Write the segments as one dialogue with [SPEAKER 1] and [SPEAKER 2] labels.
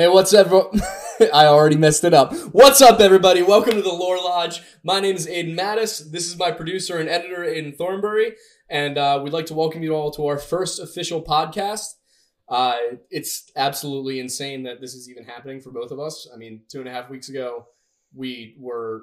[SPEAKER 1] Hey, what's up? I already messed it up. What's up, everybody? Welcome to the Lore Lodge. My name is Aiden Mattis. This is my producer and editor, Aiden Thornbury, and uh, we'd like to welcome you all to our first official podcast. Uh, it's absolutely insane that this is even happening for both of us. I mean, two and a half weeks ago, we were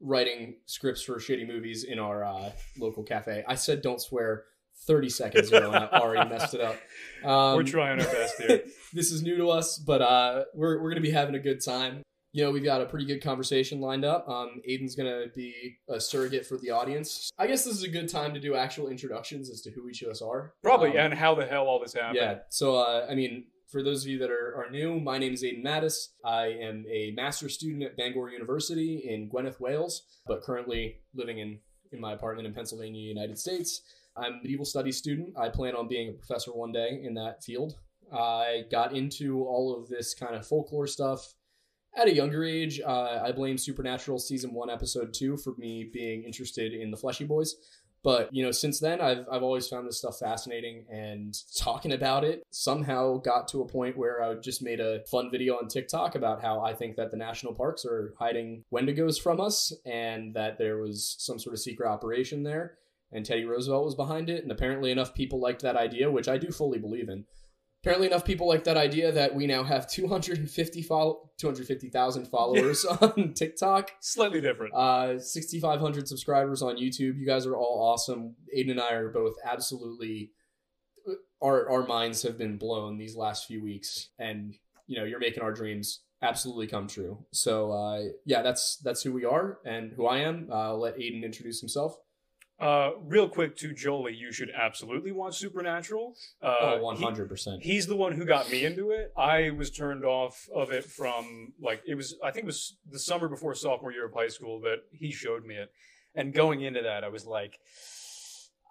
[SPEAKER 1] writing scripts for shitty movies in our uh, local cafe. I said don't swear 30 seconds ago, and I already messed it up. Um,
[SPEAKER 2] We're trying our best here.
[SPEAKER 1] this is new to us, but uh, we're we're gonna be having a good time. You know, we've got a pretty good conversation lined up. Um, Aiden's gonna be a surrogate for the audience. I guess this is a good time to do actual introductions as to who each of us are.
[SPEAKER 2] Probably,
[SPEAKER 1] Um,
[SPEAKER 2] and how the hell all this happened.
[SPEAKER 1] yeah. So, uh, I mean, for those of you that are, are new, my name is Aiden Mattis. I am a master's student at Bangor University in Gwynedd, Wales, but currently living in, in my apartment in Pennsylvania, United States. I'm a medieval studies student. I plan on being a professor one day in that field. I got into all of this kind of folklore stuff at a younger age. Uh, I blame Supernatural season one, episode two for me being interested in the Fleshy Boys. But you know, since then, I've I've always found this stuff fascinating, and talking about it somehow got to a point where I just made a fun video on TikTok about how I think that the national parks are hiding Wendigos from us, and that there was some sort of secret operation there, and Teddy Roosevelt was behind it, and apparently enough people liked that idea, which I do fully believe in. Apparently enough people like that idea that we now have 250 follow 250,000 followers on TikTok
[SPEAKER 2] Slightly different.
[SPEAKER 1] uh, 6,500 subscribers on YouTube. You guys are all awesome. Aiden and I are both absolutely. Our our minds have been blown these last few weeks, and you know you're making our dreams absolutely come true. So uh, yeah, that's that's who we are and who I am. Uh, I'll let Aiden introduce himself.
[SPEAKER 2] Uh, real quick to Jolie, you should absolutely watch Supernatural. Uh,
[SPEAKER 1] oh, one hundred percent.
[SPEAKER 2] He's the one who got me into it. I was turned off of it from like it was. I think it was the summer before sophomore year of high school that he showed me it. And going into that, I was like,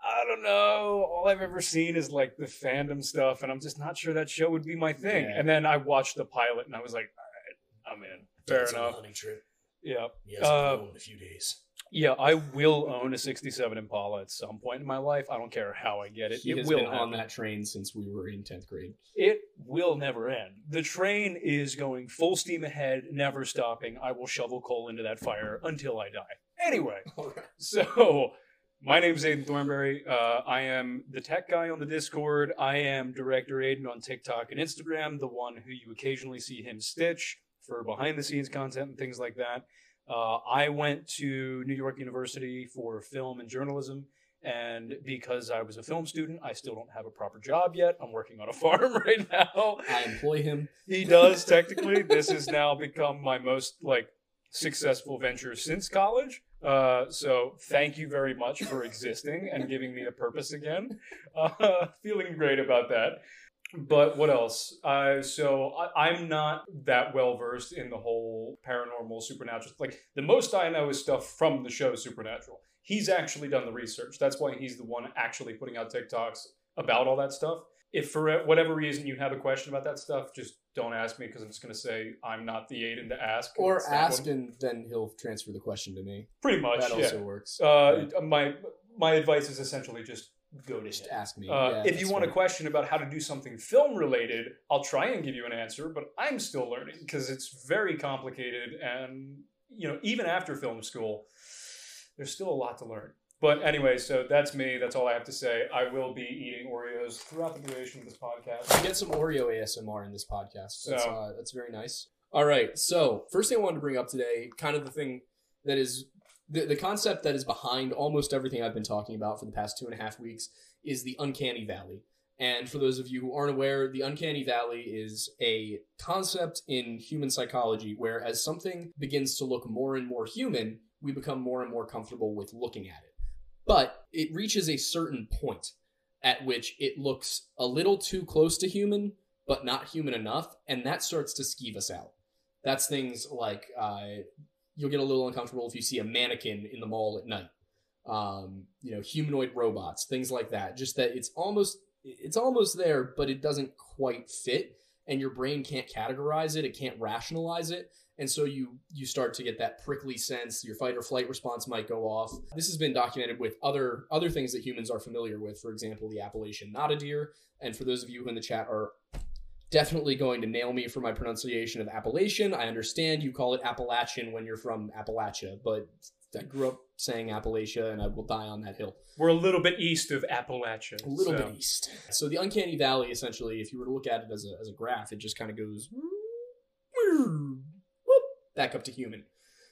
[SPEAKER 2] I don't know. All I've ever seen is like the fandom stuff, and I'm just not sure that show would be my thing.
[SPEAKER 1] Yeah.
[SPEAKER 2] And then I watched the pilot, and I was like, all right, I'm in. Fair enough.
[SPEAKER 1] hunting trip.
[SPEAKER 2] Yeah.
[SPEAKER 1] He
[SPEAKER 2] has a Uh,
[SPEAKER 1] in a few days.
[SPEAKER 2] Yeah, I will own a 67 Impala at some point in my life. I don't care how I get it.
[SPEAKER 1] He
[SPEAKER 2] it
[SPEAKER 1] has
[SPEAKER 2] will
[SPEAKER 1] been on that train since we were in tenth grade.
[SPEAKER 2] It will never end. The train is going full steam ahead, never stopping. I will shovel coal into that fire until I die. Anyway, so my name is Aiden Thornberry. Uh, I am the tech guy on the Discord. I am Director Aiden on TikTok and Instagram, the one who you occasionally see him stitch for behind the scenes content and things like that. Uh, I went to New York University for film and journalism. And because I was a film student, I still don't have a proper job yet. I'm working on a farm right now.
[SPEAKER 1] I employ him.
[SPEAKER 2] He does technically. this has now become my most like successful venture since college. Uh, so thank you very much for existing and giving me a purpose again. Uh, feeling great about that. But what else? Uh, so I, I'm not that well versed in the whole paranormal, supernatural. Like the most I know is stuff from the show Supernatural. He's actually done the research. That's why he's the one actually putting out TikToks about all that stuff. If for whatever reason you have a question about that stuff, just don't ask me because I'm just going to say I'm not the Aiden to ask.
[SPEAKER 1] Or ask, and then he'll transfer the question to me.
[SPEAKER 2] Pretty much,
[SPEAKER 1] That
[SPEAKER 2] yeah.
[SPEAKER 1] also works.
[SPEAKER 2] Uh, my my advice is essentially just go to
[SPEAKER 1] Just
[SPEAKER 2] him.
[SPEAKER 1] ask me.
[SPEAKER 2] Uh,
[SPEAKER 1] Yeah,
[SPEAKER 2] if you
[SPEAKER 1] that's
[SPEAKER 2] want a question about how to do something film related, I'll try and give you an answer, but I'm still learning because it's very complicated. And, you know, even after film school, there's still a lot to learn. But anyway, so that's me. That's all I have to say. I will be eating Oreos throughout the duration of this podcast.
[SPEAKER 1] We get some Oreo ASMR in this podcast. That's,
[SPEAKER 2] So-
[SPEAKER 1] uh, that's very nice. All right. So, first thing I wanted to bring up today, kind of the thing that is the, the concept that is behind almost everything I've been talking about for the past two and a half weeks is the uncanny valley. And for those of you who aren't aware, the uncanny valley is a concept in human psychology where as something begins to look more and more human, we become more and more comfortable with looking at it. But it reaches a certain point at which it looks a little too close to human, but not human enough, and that starts to skeeve us out. That's things like uh, you'll get a little uncomfortable if you see a mannequin in the mall at night. Um, you know, humanoid robots, things like that. Just that it's almost it's almost there, but it doesn't quite fit, and your brain can't categorize it, it can't rationalize it, and so you you start to get that prickly sense. Your fight or flight response might go off. This has been documented with other other things that humans are familiar with. For example, the Appalachian not a deer. And for those of you who in the chat are definitely going to nail me for my pronunciation of Appalachian. I understand you call it Appalachian when you're from Appalachia, but I grew up saying Appalachia and I will die on that hill.
[SPEAKER 2] We're a little bit east of Appalachia.
[SPEAKER 1] A little
[SPEAKER 2] so-
[SPEAKER 1] bit east. So the uncanny valley, essentially, if you were to look at it as a, as a graph, it just kind of goes back up to human.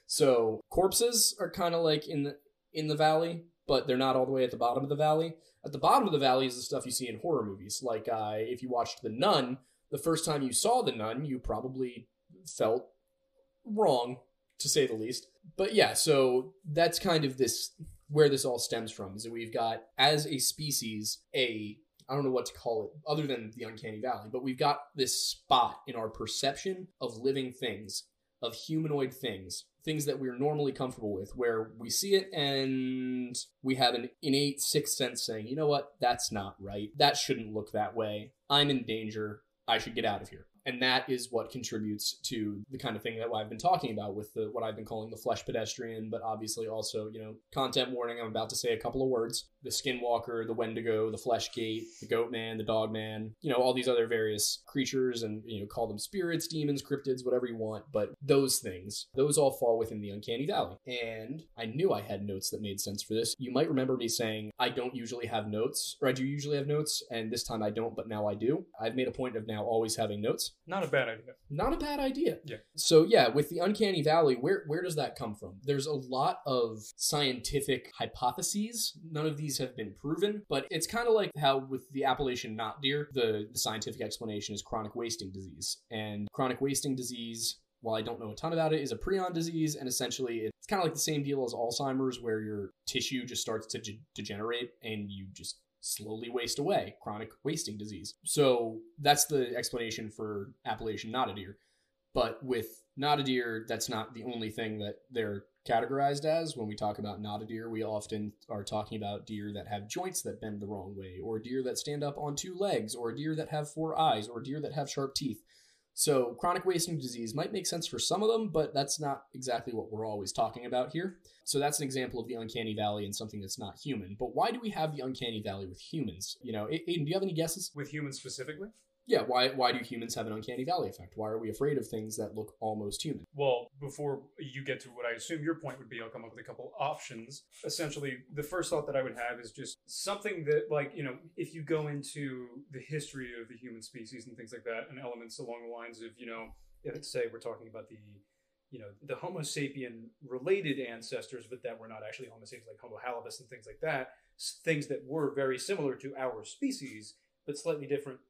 [SPEAKER 1] So corpses are kind of like in the in the valley, but they're not all the way at the bottom of the valley. At the bottom of the valley is the stuff you see in horror movies. Like uh, if you watched The Nun, the first time you saw The Nun, you probably felt wrong, to say the least. But yeah, so that's kind of this where this all stems from is that we've got as a species a I don't know what to call it other than the uncanny valley, but we've got this spot in our perception of living things, of humanoid things, things that we're normally comfortable with, where we see it and we have an innate sixth sense saying, you know what, that's not right. That shouldn't look that way. I'm in danger. I should get out of here. And that is what contributes to the kind of thing that I've been talking about with the what I've been calling the flesh pedestrian, but obviously also, you know, content warning. I'm about to say a couple of words. The skinwalker, the Wendigo, the fleshgait, the goat man, the dog man, you know, all these other various creatures and you know, call them spirits, demons, cryptids, whatever you want. But those things, those all fall within the uncanny valley. And I knew I had notes that made sense for this. You might remember me saying I don't usually have notes, or I do usually have notes, and this time I don't, but now I do. I've made a point of now always having notes
[SPEAKER 2] Not a bad idea.
[SPEAKER 1] not a bad idea.
[SPEAKER 2] Yeah.
[SPEAKER 1] So yeah, with the uncanny valley, where where does that come from? There's a lot of scientific hypotheses. None of these have been proven, but it's kind of like how with the Appalachian not deer, the, the scientific explanation is chronic wasting disease. And chronic wasting disease while I don't know a ton about it, is a prion disease, and essentially it's kind of like the same deal as Alzheimer's, where your tissue just starts to ge- degenerate and you just slowly waste away. Chronic wasting disease. So that's the explanation for Appalachian knotted deer. But with knotted deer, that's not the only thing that they're categorized as. When we talk about knotted deer, we often are talking about deer that have joints that bend the wrong way, or deer that stand up on two legs, or deer that have four eyes, or deer that have sharp teeth. So, chronic wasting disease might make sense for some of them, but that's not exactly what we're always talking about here. So, that's an example of the uncanny valley and something that's not human. But why do we have the uncanny valley with humans? You know, Aiden, do you have any guesses?
[SPEAKER 2] With humans specifically?
[SPEAKER 1] Yeah, why why do humans have an uncanny valley effect? Why are we afraid of things that look almost human?
[SPEAKER 2] Well, before you get to what I assume your point would be, I'll come up with a couple options. Essentially, the first thought that I would have is just something that, like, you know, if you go into the history of the human species and things like that, and elements along the lines of, you know, let's say we're talking about the, you know, the Homo sapien related ancestors, but that were not actually Homo sapiens, like Homo habilis and things like that, things that were very similar to our species, but slightly different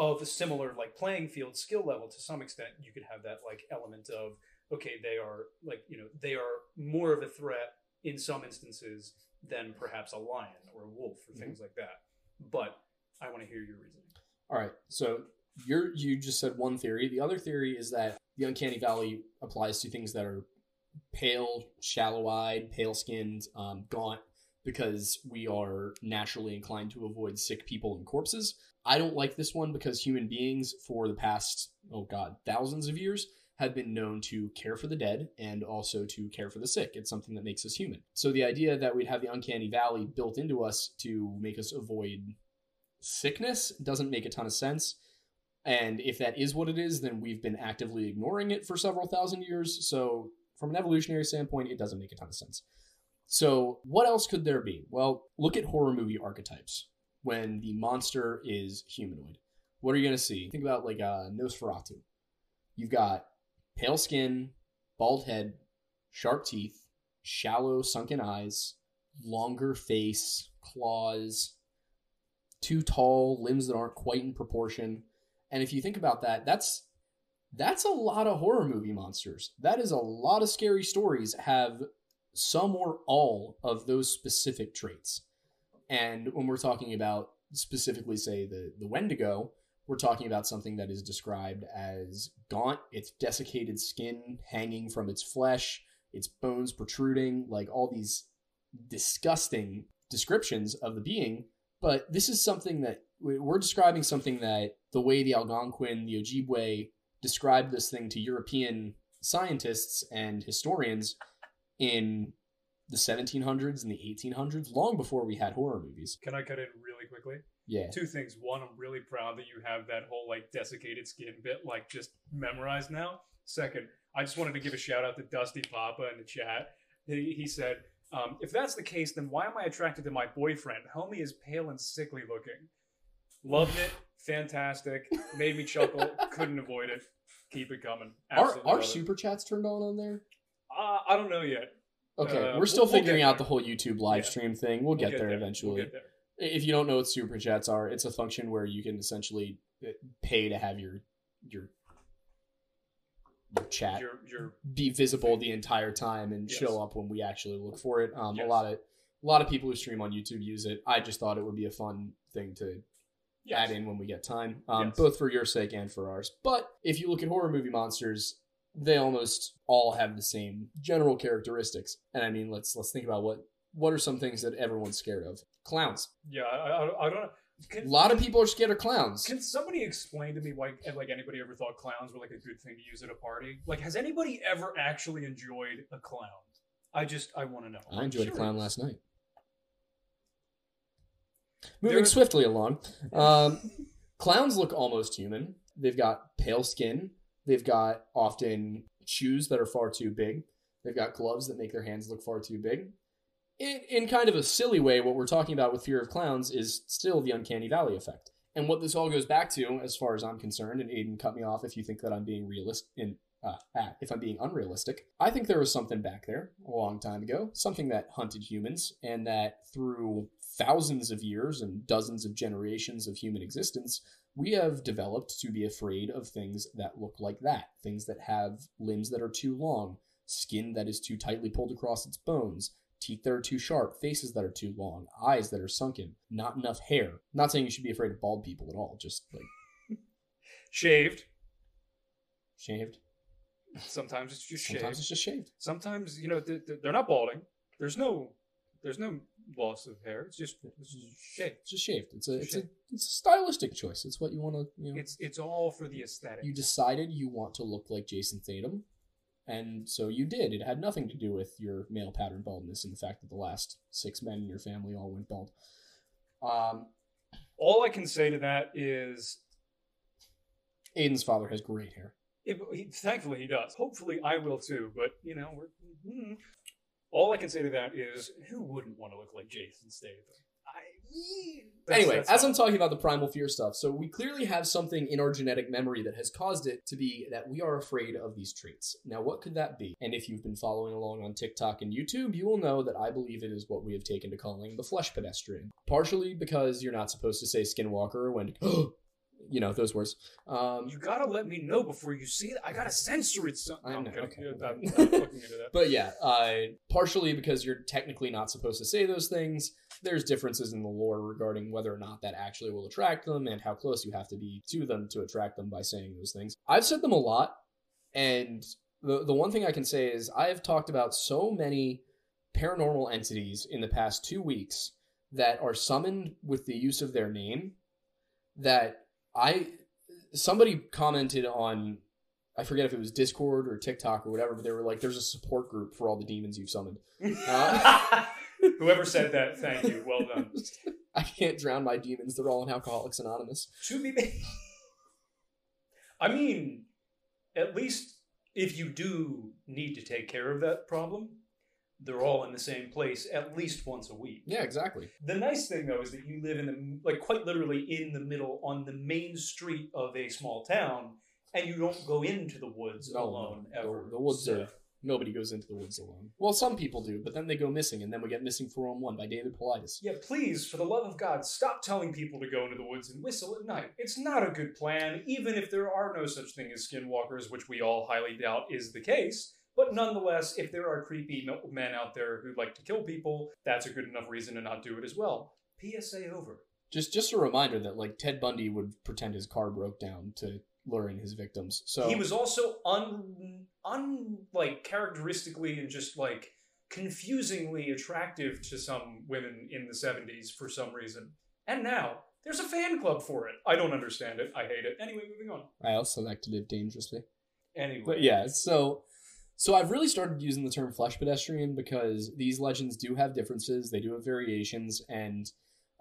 [SPEAKER 2] of a similar like playing field skill level to some extent you could have that like element of okay they are like you know they are more of a threat in some instances than perhaps a lion or a wolf or things like that but i want to hear your reasoning
[SPEAKER 1] All right, so you're you just said one theory. The other theory is that the uncanny valley applies to things that are pale, shallow-eyed, pale-skinned, um, gaunt, because we are naturally inclined to avoid sick people and corpses. I don't like this one because human beings, for the past oh god, thousands of years, have been known to care for the dead and also to care for the sick. It's something that makes us human. So the idea that we'd have the uncanny valley built into us to make us avoid sickness doesn't make a ton of sense. And if that is what it is, then we've been actively ignoring it for several thousand years. So, from an evolutionary standpoint, it doesn't make a ton of sense. So, what else could there be? Well, look at horror movie archetypes when the monster is humanoid. What are you going to see? Think about like uh, Nosferatu. You've got pale skin, bald head, sharp teeth, shallow sunken eyes, longer face, claws, too tall, limbs that aren't quite in proportion. And if you think about that, that's that's a lot of horror movie monsters. That is a lot of scary stories have some or all of those specific traits. And when we're talking about specifically say the the Wendigo, we're talking about something that is described as gaunt, its desiccated skin hanging from its flesh, its bones protruding, like all these disgusting descriptions of the being. But this is something that we're describing something that the way the Algonquin, the Ojibwe described this thing to European scientists and historians in the 1700s and the 1800s, long before we had horror movies.
[SPEAKER 2] can i cut in really quickly
[SPEAKER 1] Yeah.
[SPEAKER 2] Two things. One, I'm really proud that you have that whole like desiccated skin bit like just memorized now. Second, I just wanted to give a shout out to Dusty Papa in the chat. He, he said, um, if that's the case, then why am I attracted to my boyfriend? Homie is pale and sickly looking. Loved it. Fantastic. Made me chuckle. Couldn't avoid it. Keep it coming.
[SPEAKER 1] Are
[SPEAKER 2] Absolutely
[SPEAKER 1] are
[SPEAKER 2] it.
[SPEAKER 1] super chats turned on on there?
[SPEAKER 2] Uh, I don't know yet.
[SPEAKER 1] Okay,
[SPEAKER 2] Uh,
[SPEAKER 1] we're still
[SPEAKER 2] we'll- we'll
[SPEAKER 1] figuring out the whole YouTube live
[SPEAKER 2] Yeah.
[SPEAKER 1] stream thing. We'll,
[SPEAKER 2] We'll
[SPEAKER 1] get, there,
[SPEAKER 2] We'll
[SPEAKER 1] eventually.
[SPEAKER 2] get there.
[SPEAKER 1] If you don't know what super chats are, it's a function where you can essentially uh, pay to have your your your chat
[SPEAKER 2] Your, your
[SPEAKER 1] be visible the entire time and
[SPEAKER 2] Yes.
[SPEAKER 1] show up when we actually look for it. Um, A lot of a lot of people who stream on YouTube use it. I just thought it would be a fun thing to
[SPEAKER 2] yes.
[SPEAKER 1] add in when we get time, um,
[SPEAKER 2] Yes.
[SPEAKER 1] both for your sake and for ours. But if you look at horror movie monsters, they almost all have the same general characteristics. And I mean, let's let's think about what what are some things that everyone's scared of? Clowns.
[SPEAKER 2] Yeah, I, I, I don't know.
[SPEAKER 1] A lot of people are scared of clowns.
[SPEAKER 2] Can somebody explain to me why, like, anybody ever thought clowns were like a good thing to use at a party? Like, has anybody ever actually enjoyed a clown? I just, I want to know.
[SPEAKER 1] I enjoyed a clown last night. Moving swiftly along, um, clowns look almost human. They've got pale skin. They've got often shoes that are far too big. They've got gloves that make their hands look far too big. In, in kind of a silly way, what we're talking about with fear of clowns is still the uncanny valley effect. And what this all goes back to, as far as I'm concerned, and Aiden, cut me off if you think that I'm being realistic. In uh, ah, if I'm being unrealistic, I think there was something back there a long time ago, something that hunted humans, and that through thousands of years and dozens of generations of human existence, we have developed to be afraid of things that look like that, things that have limbs that are too long, skin that is too tightly pulled across its bones, teeth that are too sharp, faces that are too long, eyes that are sunken, not enough hair. not saying you should be afraid of bald people at all, just like
[SPEAKER 2] Shaved.
[SPEAKER 1] shaved.
[SPEAKER 2] Sometimes it's just
[SPEAKER 1] Sometimes
[SPEAKER 2] shaved.
[SPEAKER 1] it's just shaved.
[SPEAKER 2] Sometimes, you know, th- th- they're not balding. There's no, there's no loss of hair. It's just, it's just shaved.
[SPEAKER 1] It's just shaved. It's a it's a it's a stylistic choice. It's what you want to you know.
[SPEAKER 2] It's, it's all for the aesthetic.
[SPEAKER 1] you decided you want to look like Jason Statham, and so you did. It had nothing to do with your male pattern baldness and the fact that the last six men in your family all went bald. Um,
[SPEAKER 2] all I can say to that is
[SPEAKER 1] Aiden's father has great hair.
[SPEAKER 2] It, he, thankfully, he does. Hopefully, I will too. But you know, we're, mm, all I can say to that is, who wouldn't want to look like Jason Statham? I, that's-
[SPEAKER 1] anyway,
[SPEAKER 2] that's
[SPEAKER 1] as. I'm talking about the primal fear stuff, so we clearly have something in our genetic memory that has caused it to be that we are afraid of these traits. Now, what could that be? And if you've been following along on TikTok and YouTube, you will know that I believe it is what we have taken to calling the flesh pedestrian. Partially because you're not supposed to say skinwalker when, you know, those words. Um,
[SPEAKER 2] you gotta let me know before you see it. I gotta censor it. Some-
[SPEAKER 1] I know, okay.
[SPEAKER 2] I'm, I'm into that.
[SPEAKER 1] But yeah, uh, partially because you're technically not supposed to say those things. There's differences in the lore regarding whether or not that actually will attract them and how close you have to be to them to attract them by saying those things. I've said them a lot, and the the one thing I can say is I have talked about so many paranormal entities in the past two weeks that are summoned with the use of their name that I somebody commented on I forget if it was Discord or TikTok or whatever, but they were like, "There's a support group for all the demons you've summoned." Uh,
[SPEAKER 2] Whoever said that, thank you. Well done.
[SPEAKER 1] I can't drown my demons; they're all in Alcoholics Anonymous.
[SPEAKER 2] To be made. I mean, at least if you do need to take care of that problem, they're all in the same place at least once a week.
[SPEAKER 1] Yeah, exactly.
[SPEAKER 2] The nice thing though is that you live in the like quite literally in the middle on the main street of a small town, and you don't go into the woods
[SPEAKER 1] No,
[SPEAKER 2] alone
[SPEAKER 1] no,
[SPEAKER 2] ever.
[SPEAKER 1] The, the woods
[SPEAKER 2] So-
[SPEAKER 1] are nobody goes into the woods alone. Well, some people do, but then they go missing, and then we get Missing 411 by David Paulides.
[SPEAKER 2] Yeah, please, for the love of God, stop telling people to go into the woods and whistle at night. It's not a good plan, even if there are no such thing as skinwalkers, which we all highly doubt is the case. But nonetheless, if there are creepy men out there who like to kill people, that's a good enough reason to not do it as well. PSA over.
[SPEAKER 1] Just just a reminder that like Ted Bundy would pretend his car broke down to lure in his victims. So
[SPEAKER 2] He was also un, un like characteristically and just like confusingly attractive to some women in the 70s for some reason. And now there's a fan club for it. I don't understand it. I hate it. Anyway, moving on.
[SPEAKER 1] I also like to live dangerously.
[SPEAKER 2] Anyway,
[SPEAKER 1] But yeah, so so I've really started using the term flesh pedestrian because these legends do have differences, they do have variations, and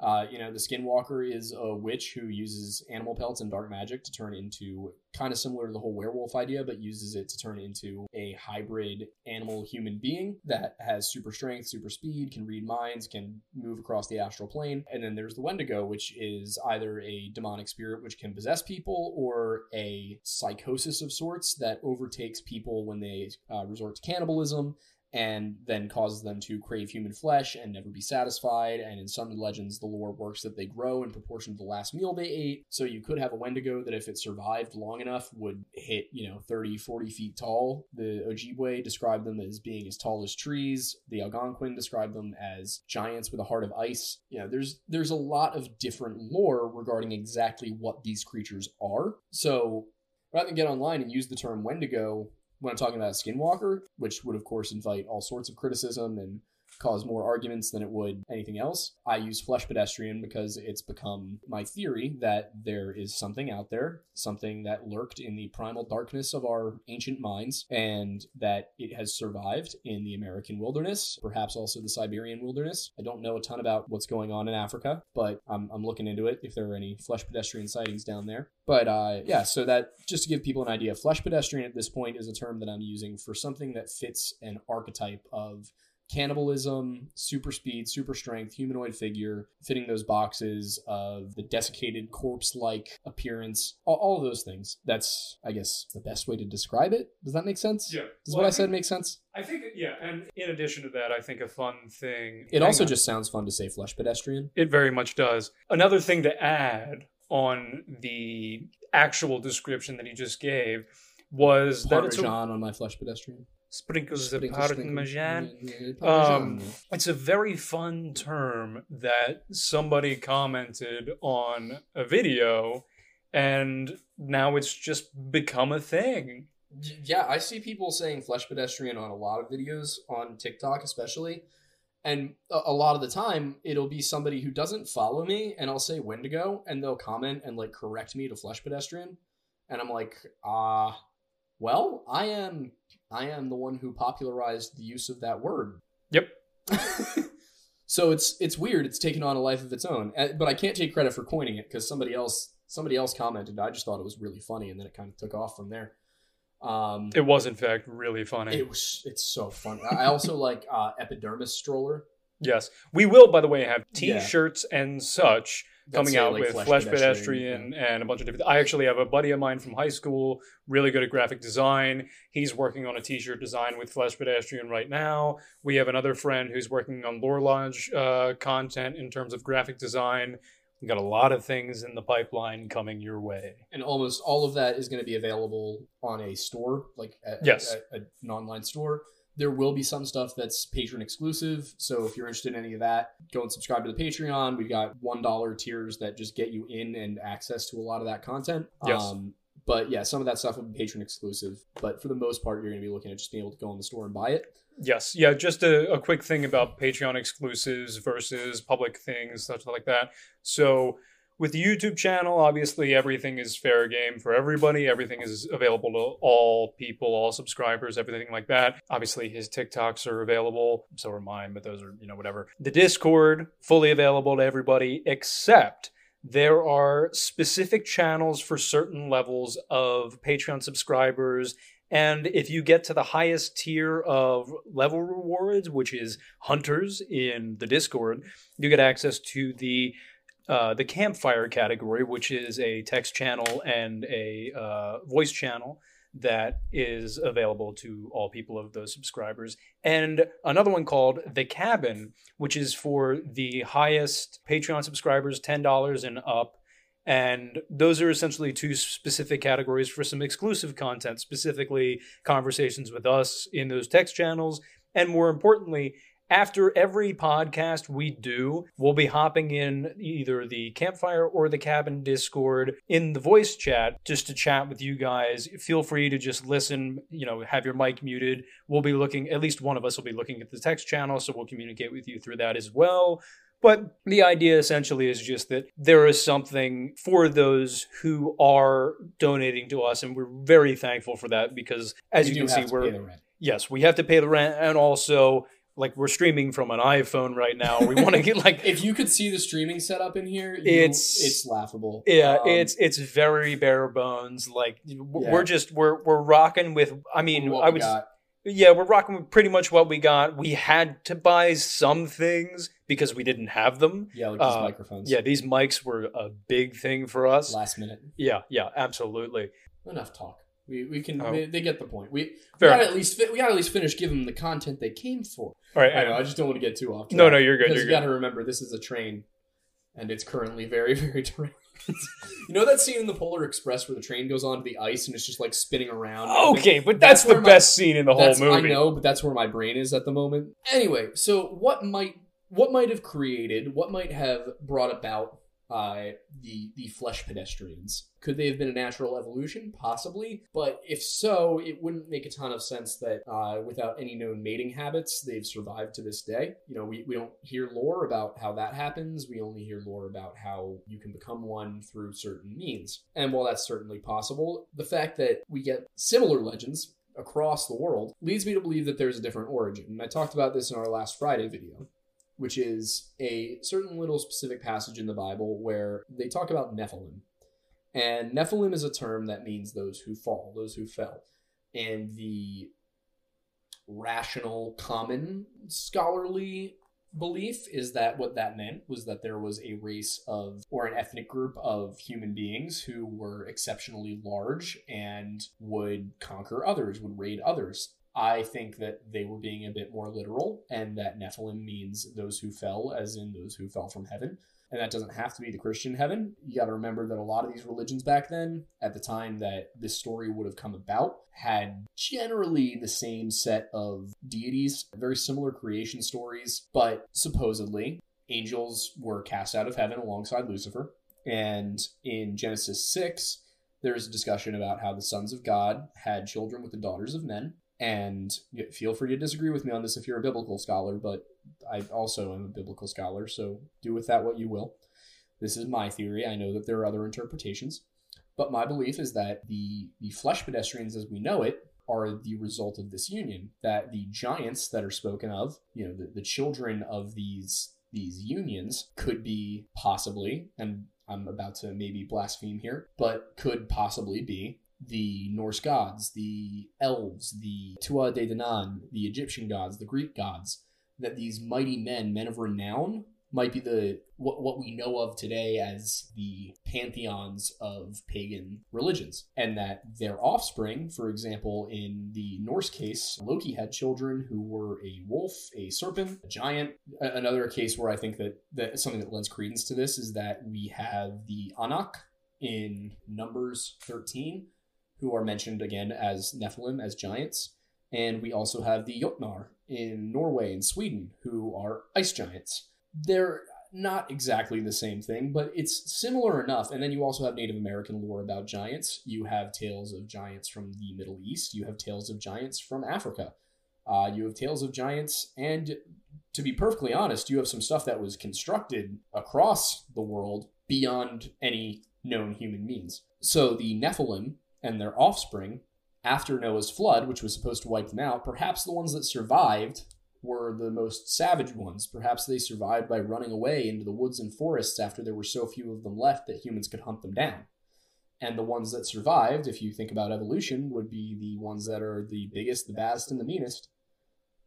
[SPEAKER 1] Uh, you know, the Skinwalker is a witch who uses animal pelts and dark magic to turn into kind of similar to the whole werewolf idea, but uses it to turn into a hybrid animal human being that has super strength, super speed, can read minds, can move across the astral plane. And then there's the Wendigo, which is either a demonic spirit which can possess people or a psychosis of sorts that overtakes people when they uh, resort to cannibalism and then causes them to crave human flesh and never be satisfied. And in some legends, the lore works that they grow in proportion to the last meal they ate. So you could have a Wendigo that, if it survived long enough, would hit, you know, 30, 40 feet tall. The Ojibwe described them as being as tall as trees. The Algonquin described them as giants with a heart of ice. You know, there's there's a lot of different lore regarding exactly what these creatures are. So rather than get online and use the term Wendigo, when I'm talking about skinwalker, which would of course invite all sorts of criticism and cause more arguments than it would anything else. I use flesh pedestrian because it's become my theory that there is something out there, something that lurked in the primal darkness of our ancient minds, and that it has survived in the American wilderness, perhaps also the Siberian wilderness. I don't know a ton about what's going on in Africa, but I'm, I'm looking into it if there are any flesh pedestrian sightings down there. But uh, yeah, so that just to give people an idea, flesh pedestrian at this point is a term that I'm using for something that fits an archetype of cannibalism, super speed, super strength, humanoid figure, fitting those boxes of the desiccated corpse like appearance, all, all of those things. That's, I guess, the best way to describe it. Does that make sense?
[SPEAKER 2] Yeah.
[SPEAKER 1] Does
[SPEAKER 2] Well,
[SPEAKER 1] what I,
[SPEAKER 2] I
[SPEAKER 1] said
[SPEAKER 2] think-
[SPEAKER 1] make sense?
[SPEAKER 2] I think, yeah, and in addition to that, I think a fun thing.
[SPEAKER 1] It also
[SPEAKER 2] on.
[SPEAKER 1] just sounds fun to say flesh pedestrian.
[SPEAKER 2] It very much does. Another thing to add on the actual description that he just gave was that it's a,
[SPEAKER 1] on my flesh pedestrian.
[SPEAKER 2] Sprinkles of
[SPEAKER 1] Sprinkle, sprinkle.
[SPEAKER 2] parmesan.
[SPEAKER 1] Yeah, yeah, Parmesan.
[SPEAKER 2] Um, it's a very fun term that somebody commented on a video, and now it's just become a thing.
[SPEAKER 1] Yeah, I see people saying flesh pedestrian on a lot of videos on TikTok, especially. And a, a lot of the time, it'll be somebody who doesn't follow me, and I'll say Wendigo, and they'll comment and like correct me to flesh pedestrian, and I'm like, ah, well, I am, I am the one who popularized the use of that word.
[SPEAKER 2] Yep.
[SPEAKER 1] so it's it's weird. It's taken on a life of its own, Uh, but I can't take credit for coining it because somebody else somebody else commented. I just thought it was really funny, and then it kind of took off from there. Um,
[SPEAKER 2] It was, in fact, really funny.
[SPEAKER 1] it was it's so fun. I also like uh, epidermis stroller
[SPEAKER 2] yes. We will, by the way, have t shirts and such coming out
[SPEAKER 1] like,
[SPEAKER 2] with Flesh, Pedestrian, and a bunch of different. I actually have a buddy of mine from high school, really good at graphic design. He's working on a T-shirt design with Flesh Pedestrian right now. We have another friend who's working on Lore Lodge uh, content in terms of graphic design. We got a lot of things in the pipeline coming your way.
[SPEAKER 1] and almost all of that is going to be available on a store, like a,
[SPEAKER 2] Yes.
[SPEAKER 1] a- a- an online store. There will be some stuff that's Patreon exclusive, so if you're interested in any of that, go and subscribe to the Patreon. We've got one dollar tiers that just get you in and access to a lot of that content.
[SPEAKER 2] Yes.
[SPEAKER 1] Um, but yeah, some of that stuff will be Patreon exclusive. But for the most part, you're going to be looking at just being able to go in the store and buy it.
[SPEAKER 2] Yes, yeah. Just a, a quick thing about Patreon exclusives versus public things, stuff like that. So with the YouTube channel, obviously everything is fair game for everybody. Everything is available to all people, all subscribers, everything like that. Obviously, his TikToks are available. So are mine, but those are you know whatever. The Discord fully available to everybody, except there are specific channels for certain levels of Patreon subscribers and if you get to the highest tier of level rewards, which is hunters in the Discord, you get access to the uh, the campfire category, which is a text channel and a uh, voice channel that is available to all people of those subscribers. And another one called the cabin, which is for the highest Patreon subscribers, ten dollars and up. And those are essentially two specific categories for some exclusive content, specifically conversations with us in those text channels. And more importantly, after every podcast we do, we'll be hopping in either the campfire or the cabin Discord in the voice chat just to chat with you guys. Feel free to just listen, you know, have your mic muted. We'll be looking, at least one of us will be looking at the text channel, so we'll communicate with you through that as well. But the idea essentially is just that there is something for those who are donating to us, and we're very thankful for that because, as
[SPEAKER 1] We
[SPEAKER 2] you can see, we're
[SPEAKER 1] pay the rent.
[SPEAKER 2] yes, we have to pay the rent, and also like we're streaming from an iPhone right now. We want to get like
[SPEAKER 1] If you could see the streaming setup in here, you,
[SPEAKER 2] It's-
[SPEAKER 1] it's laughable.
[SPEAKER 2] yeah,
[SPEAKER 1] Um,
[SPEAKER 2] it's it's very bare bones. Like w-
[SPEAKER 1] Yeah.
[SPEAKER 2] we're just we're we're rocking with. I mean, I would yeah, we're rocking with pretty much what we got. We had to buy some things because we didn't have them.
[SPEAKER 1] yeah, like these
[SPEAKER 2] uh,
[SPEAKER 1] microphones.
[SPEAKER 2] Yeah, these mics were a big thing for us.
[SPEAKER 1] last minute.
[SPEAKER 2] Yeah, yeah, absolutely.
[SPEAKER 1] Enough talk. We, we can
[SPEAKER 2] Oh.
[SPEAKER 1] we, they get the point. We, we gotta at least we gotta at least finish giving them the content they came for.
[SPEAKER 2] All right,
[SPEAKER 1] I know. I just don't want to get too off.
[SPEAKER 2] No,
[SPEAKER 1] track,
[SPEAKER 2] no, you're good. You're
[SPEAKER 1] you
[SPEAKER 2] good.
[SPEAKER 1] got to remember, this is a train, and it's currently very, very derailed. you know that scene in the Polar Express where the train goes onto the ice and it's just like spinning around.
[SPEAKER 2] Okay, but that's,
[SPEAKER 1] That's
[SPEAKER 2] the
[SPEAKER 1] my-
[SPEAKER 2] best scene in the whole
[SPEAKER 1] That's,
[SPEAKER 2] movie.
[SPEAKER 1] I know, but that's where my brain is at the moment. Anyway, so what might what might have created, what might have brought about uh, the the flesh pedestrians? Could they have been a natural evolution? Possibly, but if so, it wouldn't make a ton of sense that uh, without any known mating habits, they've survived to this day. You know, we, we don't hear lore about how that happens. We only hear lore about how you can become one through certain means. And while that's certainly possible, the fact that we get similar legends across the world leads me to believe that there's a different origin. And I talked about this in our last Friday video, which is a certain little specific passage in the Bible where they talk about Nephilim. And Nephilim is a term that means those who fall, those who fell. And the rational, common, scholarly belief is that what that meant was that there was a race of or an ethnic group of human beings who were exceptionally large and would conquer others, would raid others. I think that they were being a bit more literal and that Nephilim means those who fell, as in those who fell from heaven. And that doesn't have to be the Christian heaven. You got to remember that a lot of these religions back then, at the time that this story would have come about, had generally the same set of deities, very similar creation stories, but supposedly angels were cast out of heaven alongside Lucifer. And in Genesis 6, there's a discussion about how the sons of God had children with the daughters of men. And feel free to disagree with me on this if you're a biblical scholar, but I also am a biblical scholar, so do with that what you will. This is my theory. I know that there are other interpretations, but my belief is that the the flesh pedestrians as we know it are the result of this union. That the giants that are spoken of, you know, the, the children of these these unions could be possibly, and I'm about to maybe blaspheme here, but could possibly be the Norse gods, the elves, the Tuatha De Danann, the Egyptian gods, the Greek gods, that these mighty men, men of renown, might be the what, what we know of today as the pantheons of pagan religions. And that their offspring for example in the norse case loki had children who were a wolf a serpent a giant. Another case where i think that, that something that lends credence to this is that we have the anak in numbers 13 who are mentioned again as nephilim as giants and we also have the Jotnar in Norway and Sweden, who are ice giants. They're not exactly the same thing, but it's similar enough. And then you also have Native American lore about giants. You have tales of giants from the Middle East. You have tales of giants from Africa. Uh, you have tales of giants, and to be perfectly honest, you have some stuff that was constructed across the world beyond any known human means. So the Nephilim and their offspring after Noah's flood, which was supposed to wipe them out, perhaps the ones that survived were the most savage ones. Perhaps they survived by running away into the woods and forests after there were so few of them left that humans could hunt them down. And the ones that survived, if you think about evolution, would be the ones that are the biggest, the baddest, and the meanest.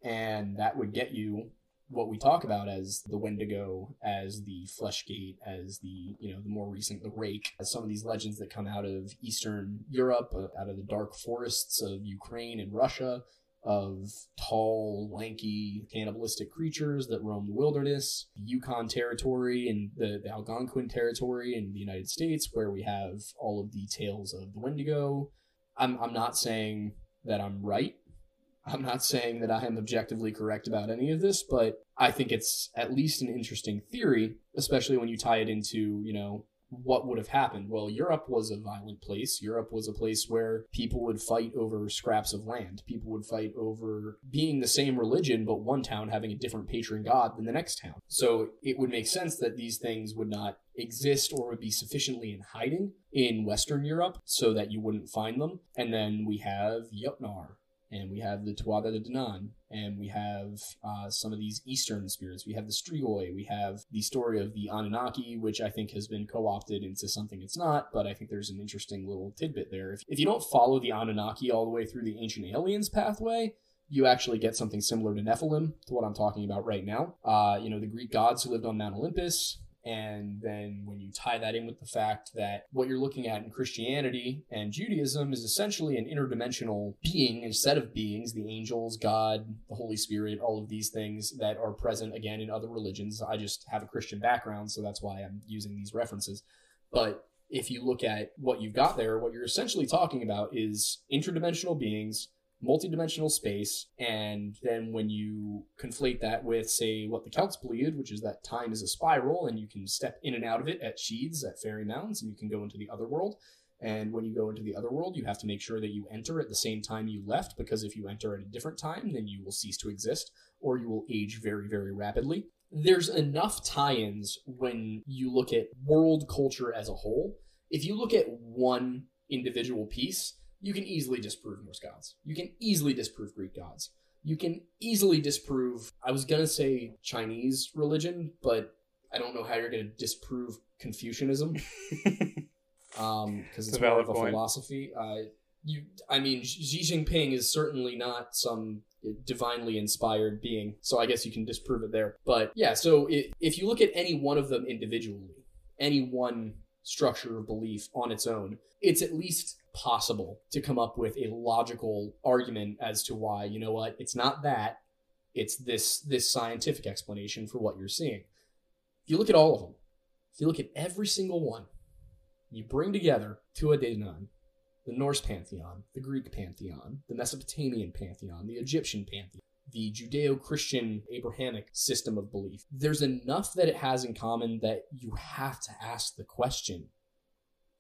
[SPEAKER 1] And that would get you what we talk about as the Wendigo, as the Fleshgait, as the you know the more recent the Rake, as some of these legends that come out of Eastern Europe, uh, out of the dark forests of Ukraine and Russia, of tall, lanky, cannibalistic creatures that roam the wilderness, Yukon territory and the, the Algonquin territory in the United States, where we have all of the tales of the Wendigo. I'm I'm not saying that I'm right. I'm not saying that I am objectively correct about any of this, but I think it's at least an interesting theory, especially when you tie it into, you know, what would have happened. Well, Europe was a violent place. Europe was a place where people would fight over scraps of land. People would fight over being the same religion, but one town having a different patron god than the next town. So it would make sense that these things would not exist or would be sufficiently in hiding in Western Europe so that you wouldn't find them. And then we have Jotnar and we have the Tuatha De Danann, and we have uh, some of these Eastern spirits. We have the Strigoi, we have the story of the Anunnaki, which I think has been co opted into something it's not, but I think there's an interesting little tidbit there. If, if you don't follow the Anunnaki all the way through the Ancient Aliens pathway, you actually get something similar to Nephilim, to what I'm talking about right now. Uh, you know, the Greek gods who lived on Mount Olympus, and then when you tie that in with the fact that what you're looking at in Christianity and Judaism is essentially an interdimensional being, a set of beings, the angels, God, the Holy Spirit, all of these things that are present again in other religions. I just have a Christian background, so that's why I'm using these references. But if you look at what you've got there, what you're essentially talking about is interdimensional beings multidimensional space. And then when you conflate that with, say, what the Celts believed, which is that time is a spiral and you can step in and out of it at Sheads, at Fairy Mounds, and you can go into the other world. And when you go into the other world, you have to make sure that you enter at the same time you left, because if you enter at a different time, then you will cease to exist, or you will age very, very rapidly. There's enough tie ins when you look at world culture as a whole. If you look at one individual piece, you can easily disprove Norse gods. You can easily disprove Greek gods. You can easily disprove, I was going to say Chinese religion, but I don't know how you're going to disprove Confucianism. um, because it's,
[SPEAKER 2] It's a
[SPEAKER 1] more of a
[SPEAKER 2] point.
[SPEAKER 1] philosophy. Uh, you, I mean, Xi Jinping is certainly not some divinely inspired being, so I guess you can disprove it there. But yeah, so i if you look at any one of them individually, any one structure of belief on its own, it's at least possible to come up with a logical argument as to why you know what it's not that it's this this scientific explanation for what you're seeing. If you look at all of them if you look at every single one you bring together Tuatha the Norse pantheon, the Greek pantheon, the Mesopotamian pantheon, the Egyptian pantheon, the Judeo-Christian Abrahamic system of belief. There's enough that it has in common that you have to ask the question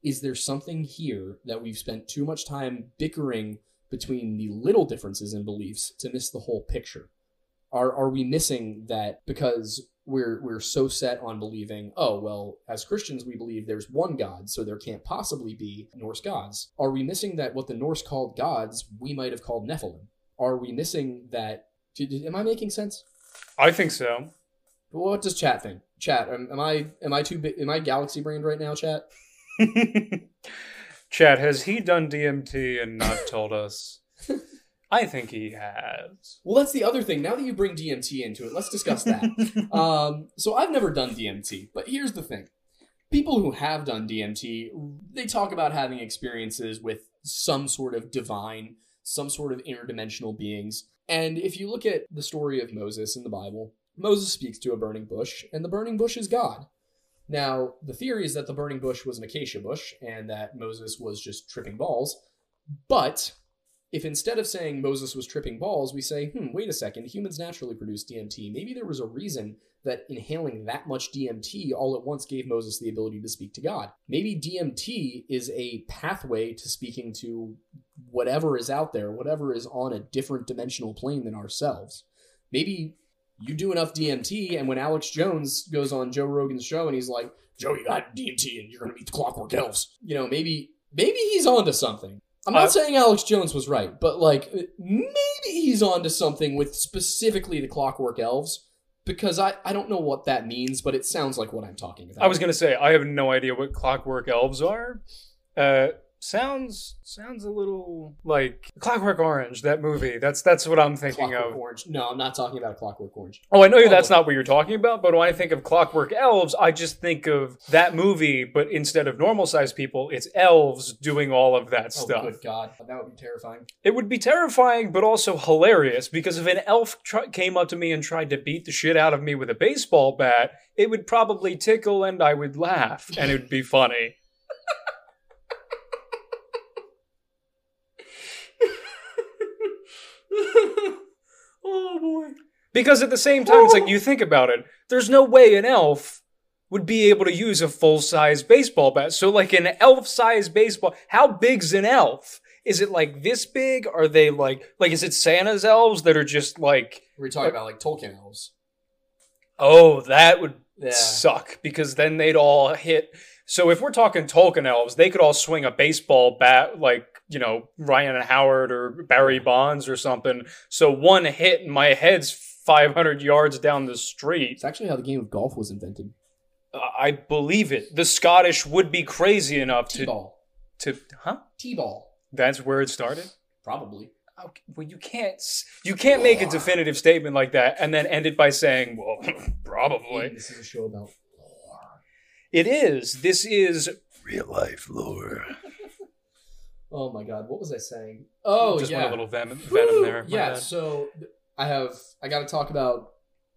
[SPEAKER 1] is there something here that we've spent too much time bickering between the little differences in beliefs to miss the whole picture? Are are we missing that because we're we're so set on believing, oh well, as Christians we believe there's one God, so there can't possibly be Norse gods. Are we missing that what the Norse called gods, we might have called Nephilim? Are we missing that? Am I making sense?
[SPEAKER 2] I think so.
[SPEAKER 1] What does chat think? Chat, am, am I am I too big? Am I galaxy brained right now? Chat.
[SPEAKER 2] chat, has he done DMT and not told us? I think he has.
[SPEAKER 1] Well, that's the other thing. Now that you bring DMT into it, let's discuss that. um, so I've never done DMT, but here's the thing: people who have done DMT, they talk about having experiences with some sort of divine, some sort of interdimensional beings. And if you look at the story of Moses in the Bible, Moses speaks to a burning bush, and the burning bush is God. Now, the theory is that the burning bush was an acacia bush and that Moses was just tripping balls. But if instead of saying Moses was tripping balls, we say, hmm, wait a second, humans naturally produce DMT. Maybe there was a reason that inhaling that much DMT all at once gave Moses the ability to speak to God. Maybe DMT is a pathway to speaking to whatever is out there, whatever is on a different dimensional plane than ourselves. Maybe you do enough DMT, and when Alex Jones goes on Joe Rogan's show and he's like, Joe, you got DMT and you're going to meet the clockwork elves, you know, maybe maybe he's onto something. I'm not
[SPEAKER 2] Uh,
[SPEAKER 1] saying Alex Jones was right, but like maybe he's onto something with specifically the clockwork elves because I, I don't know what that means, but it sounds like what I'm talking about.
[SPEAKER 2] I was gonna say I have no idea what clockwork elves are. Uh, sounds sounds a little like Clockwork Orange, that movie. That's that's what I'm thinking
[SPEAKER 1] Clockwork
[SPEAKER 2] of.
[SPEAKER 1] Orange. No, I'm not talking about Clockwork Orange.
[SPEAKER 2] Oh, I know
[SPEAKER 1] Oh.
[SPEAKER 2] that's not what you're talking about, but when I think of Clockwork Elves, I just think of that movie, but instead of normal sized people, it's elves doing all of that
[SPEAKER 1] Oh,
[SPEAKER 2] stuff.
[SPEAKER 1] good God. That would be terrifying.
[SPEAKER 2] It would be terrifying, but also hilarious because if an elf tr- came up to me and tried to beat the shit out of me with a baseball bat, it would probably tickle and I would laugh, and it would be funny.
[SPEAKER 1] oh, boy.
[SPEAKER 2] Because at the same time, it's like you think about it, there's no way an elf would be able to use a full size baseball bat. So, like an elf size baseball, how big's an elf? Is it like this big? Are they like like is it Santa's elves that are just like
[SPEAKER 1] We're talking about like Tolkien elves.
[SPEAKER 2] oh that would
[SPEAKER 1] Yeah.
[SPEAKER 2] suck because then they'd all hit. So if we're talking Tolkien elves, they could all swing a baseball bat like you know, Ryan Howard or Barry Bonds or something. So one hit and my head's 500 yards down the street.
[SPEAKER 1] It's actually how the game of golf was invented.
[SPEAKER 2] Uh, I believe it. The Scottish would be crazy enough to
[SPEAKER 1] T-ball.
[SPEAKER 2] to huh?
[SPEAKER 1] T-ball.
[SPEAKER 2] That's where it started.
[SPEAKER 1] Probably.
[SPEAKER 2] Okay, well, you can't you can't make a definitive statement like that and then end it by saying, "Well, probably."
[SPEAKER 1] This is a show about lore.
[SPEAKER 2] It is. This is real life lore.
[SPEAKER 1] Oh my god, what was I saying? Oh, oh
[SPEAKER 2] Just
[SPEAKER 1] yeah.
[SPEAKER 2] a little venom, venom there.
[SPEAKER 1] Yeah,
[SPEAKER 2] bad.
[SPEAKER 1] so I have I got to talk about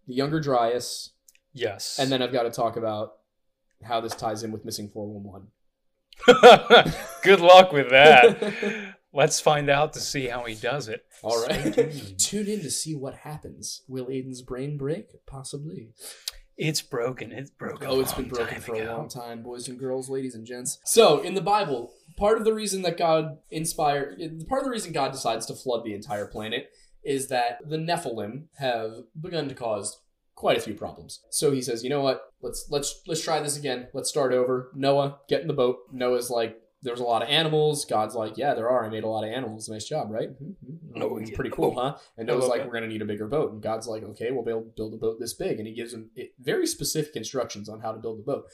[SPEAKER 1] the younger Dryas,
[SPEAKER 2] Yes.
[SPEAKER 1] and then I've got to talk about how this ties in with missing four one one.
[SPEAKER 2] Good luck with that. Let's find out to see how he does it.
[SPEAKER 1] All right, tune in to see what happens. Will Aiden's brain break? Possibly.
[SPEAKER 2] It's broken. It's broken.
[SPEAKER 1] Oh, it's been broken for
[SPEAKER 2] ago.
[SPEAKER 1] a long time, boys and girls, ladies and gents. So, in the Bible, part of the reason that God inspired, part of the reason God decides to flood the entire planet is that the Nephilim have begun to cause quite a few problems. So he says, you know what? Let's let's let's try this again. Let's start over. Noah, get in the boat. Noah's like, there's a lot of animals. God's like, yeah, there are. I made a lot of animals. Nice job, right? Mm-hmm.
[SPEAKER 2] Noah,
[SPEAKER 1] it's
[SPEAKER 2] get
[SPEAKER 1] pretty cool, huh? And Noah's like,
[SPEAKER 2] that.
[SPEAKER 1] we're gonna need a bigger boat. And God's like, okay, we'll be able to build a boat this big. And he gives him very specific instructions on how to build the boat.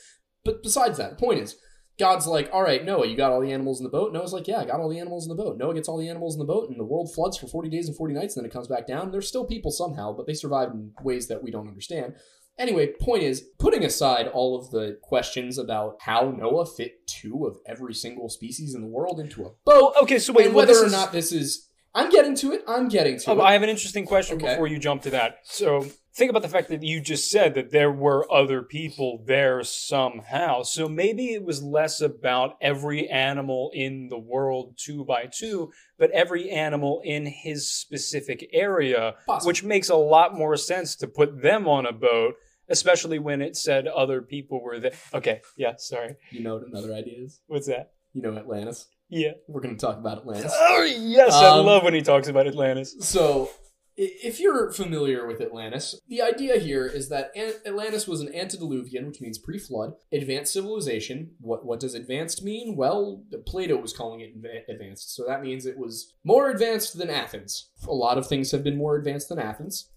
[SPEAKER 1] But besides that, the point is, God's like, all right, Noah, you got all the animals in the boat. Noah's like, yeah, I got all the animals in the boat. Noah gets all the animals in the boat, and the world floods for 40 days and 40 nights, and then it comes back down. There's still people somehow, but they survive in ways that we don't understand. Anyway, point is, putting aside all of the questions about how Noah fit two of every single species in the world into a boat, oh,
[SPEAKER 2] Okay, so wait,
[SPEAKER 1] and
[SPEAKER 2] well,
[SPEAKER 1] whether or
[SPEAKER 2] is-
[SPEAKER 1] not this is. I'm getting to it. I'm getting to
[SPEAKER 2] Oh,
[SPEAKER 1] it.
[SPEAKER 2] I have an interesting question
[SPEAKER 1] Okay.
[SPEAKER 2] before you jump to that. So think about the fact that you just said that there were other people there somehow. So maybe it was less about every animal in the world two by two, but every animal in his specific area, which makes a lot more sense to put them on a boat. Especially when it said other people were there. Okay, yeah, sorry.
[SPEAKER 1] You know what another idea is?
[SPEAKER 2] What's that?
[SPEAKER 1] You know Atlantis.
[SPEAKER 2] Yeah.
[SPEAKER 1] We're going to talk about Atlantis.
[SPEAKER 2] Oh, yes, I
[SPEAKER 1] Um,
[SPEAKER 2] love when he talks about Atlantis.
[SPEAKER 1] So, i- if you're familiar with Atlantis, the idea here is that Atlantis was an antediluvian, which means pre-flood, advanced civilization. What what does advanced mean? Well, Plato was calling it advanced, so that means it was more advanced than Athens. A lot of things have been more advanced than Athens,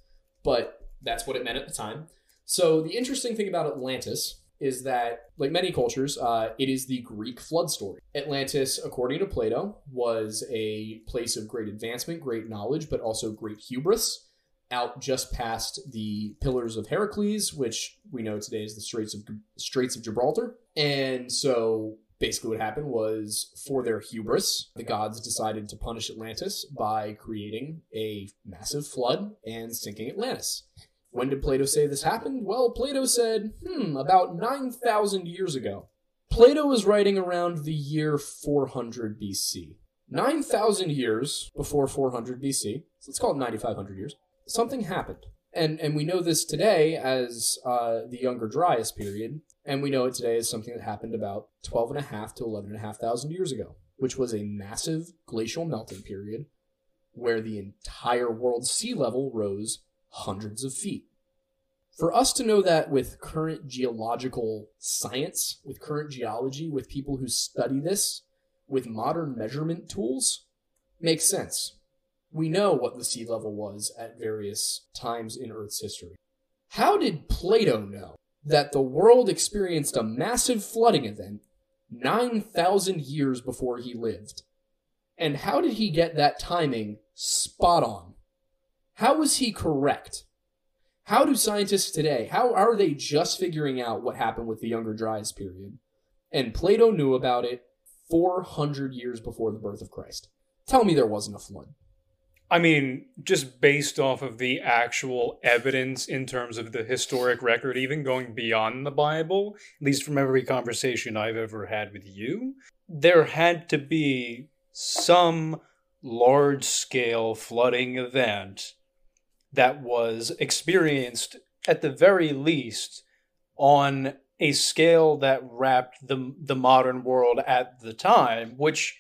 [SPEAKER 1] but that's what it meant at the time. So, the interesting thing about Atlantis is that, like many cultures, uh, it is the Greek flood story. Atlantis, according to Plato, was a place of great advancement, great knowledge, but also great hubris, out just past the Pillars of Heracles, which we know today is the Straits of Straits of Gibraltar. And so, basically, what happened was, for their hubris, the gods decided to punish Atlantis by creating a massive flood and sinking Atlantis. When did Plato say this happened? Well, Plato said, hmm, about 9,000 years ago. Plato was writing around the year 400 BC. 9,000 years before 400 BC, so let's call it 9,500 years, something happened. And, and we know this today as uh, the Younger Dryas period, and we know it today as something that happened about 12 and a half to 11 and a half thousand years ago, which was a massive glacial melting period where the entire world's sea level rose hundreds of feet. For us to know that with current geological science, with current geology, with people who study this, with modern measurement tools, makes sense. We know what the sea level was at various times in Earth's history. How did Plato know that the world experienced a massive flooding event 9,000 years before he lived? And how did he get that timing spot on? How was he correct? How do scientists today, how are they just figuring out what happened with the Younger Dryas period? And Plato knew about it 400 years before the birth of Christ. Tell me there wasn't a flood.
[SPEAKER 2] I mean, just based off of the actual evidence in terms of the historic record, even going beyond the Bible, at least from every conversation I've ever had with you, there had to be some large scale flooding event that was experienced, at the very least, on a scale that wrapped the, the modern world at the time, which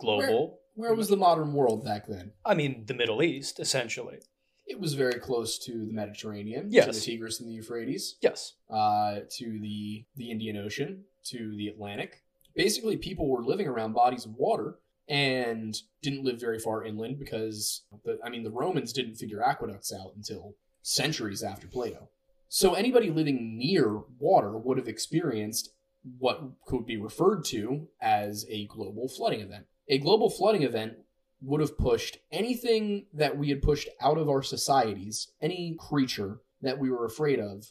[SPEAKER 2] global.
[SPEAKER 1] Where was the modern world back then?
[SPEAKER 2] I mean, the Middle East, essentially.
[SPEAKER 1] It was very close to the Mediterranean, to the Tigris and the Euphrates,
[SPEAKER 2] Yes.
[SPEAKER 1] uh, to the the Indian Ocean, to the Atlantic. Basically, people were living around bodies of water and didn't live very far inland because, the, I mean, the Romans didn't figure aqueducts out until centuries after Plato. So anybody living near water would have experienced what could be referred to as a global flooding event. A global flooding event would have pushed anything that we had pushed out of our societies, any creature that we were afraid of,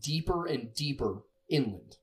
[SPEAKER 1] deeper and deeper inland.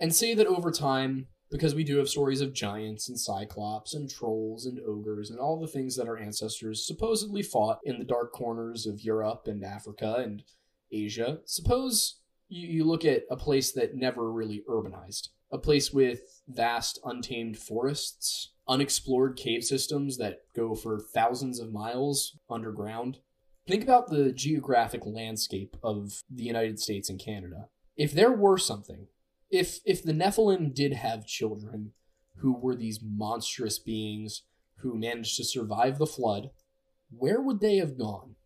[SPEAKER 1] And say that over time, because we do have stories of giants and cyclops and trolls and ogres and all the things that our ancestors supposedly fought in the dark corners of Europe and Africa and Asia, suppose you, you look at a place that never really urbanized, a place with vast untamed forests, unexplored cave systems that go for thousands of miles underground. Think about the geographic landscape of the United States and Canada. If there were something, if if the Nephilim did have children who were these monstrous beings who managed to survive the flood, where would they have gone?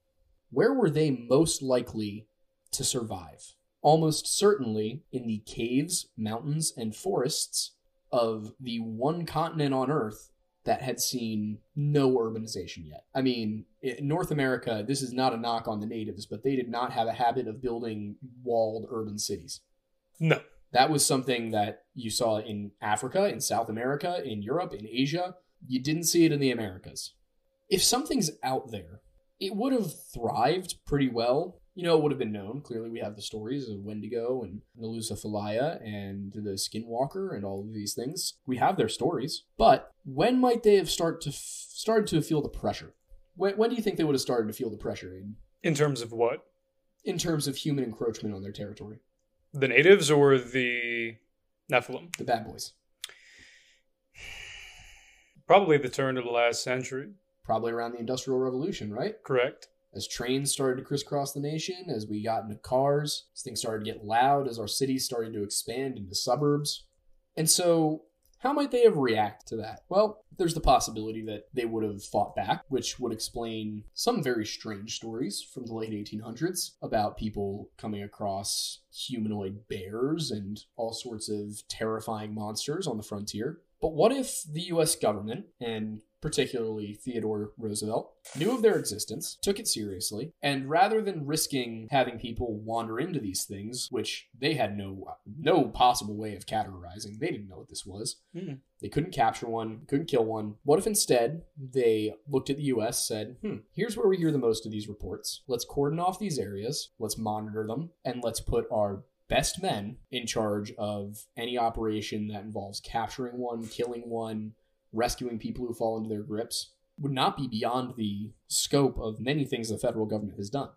[SPEAKER 1] Where were they most likely to survive? Almost certainly in the caves, mountains, and forests of the one continent on Earth that had seen no urbanization yet. I mean, North America, this is not a knock on the natives, but they did not have a habit of building walled urban cities.
[SPEAKER 2] No.
[SPEAKER 1] That was something that you saw in Africa, in South America, in Europe, in Asia. You didn't see it in the Americas. If something's out there, it would have thrived pretty well you know, it would have been known. Clearly, we have the stories of Wendigo and Nalusa Falaya and the Skinwalker and all of these things. We have their stories. But when might they have start to f- started to feel the pressure? When, when do you think they would have started to feel the pressure in?
[SPEAKER 2] In terms of what?
[SPEAKER 1] In terms of human encroachment on their territory.
[SPEAKER 2] The natives or the Nephilim?
[SPEAKER 1] The bad boys.
[SPEAKER 2] Probably the turn of the last century.
[SPEAKER 1] Probably around the Industrial Revolution, right?
[SPEAKER 2] Correct
[SPEAKER 1] as trains started to crisscross the nation, as we got into cars, as things started to get loud, as our cities started to expand into suburbs. And so, how might they have reacted to that? Well, there's the possibility that they would have fought back, which would explain some very strange stories from the late 1800s about people coming across humanoid bears and all sorts of terrifying monsters on the frontier. But what if the US government and particularly Theodore Roosevelt, knew of their existence, took it seriously, and rather than risking having people wander into these things, which they had no no possible way of categorizing, they didn't know what this was.
[SPEAKER 2] Mm.
[SPEAKER 1] They couldn't capture one, couldn't kill one. What if instead they looked at the US, said, hmm, here's where we hear the most of these reports. Let's cordon off these areas, let's monitor them, and let's put our best men in charge of any operation that involves capturing one, killing one, rescuing people who fall into their grips would not be beyond the scope of many things the federal government has done.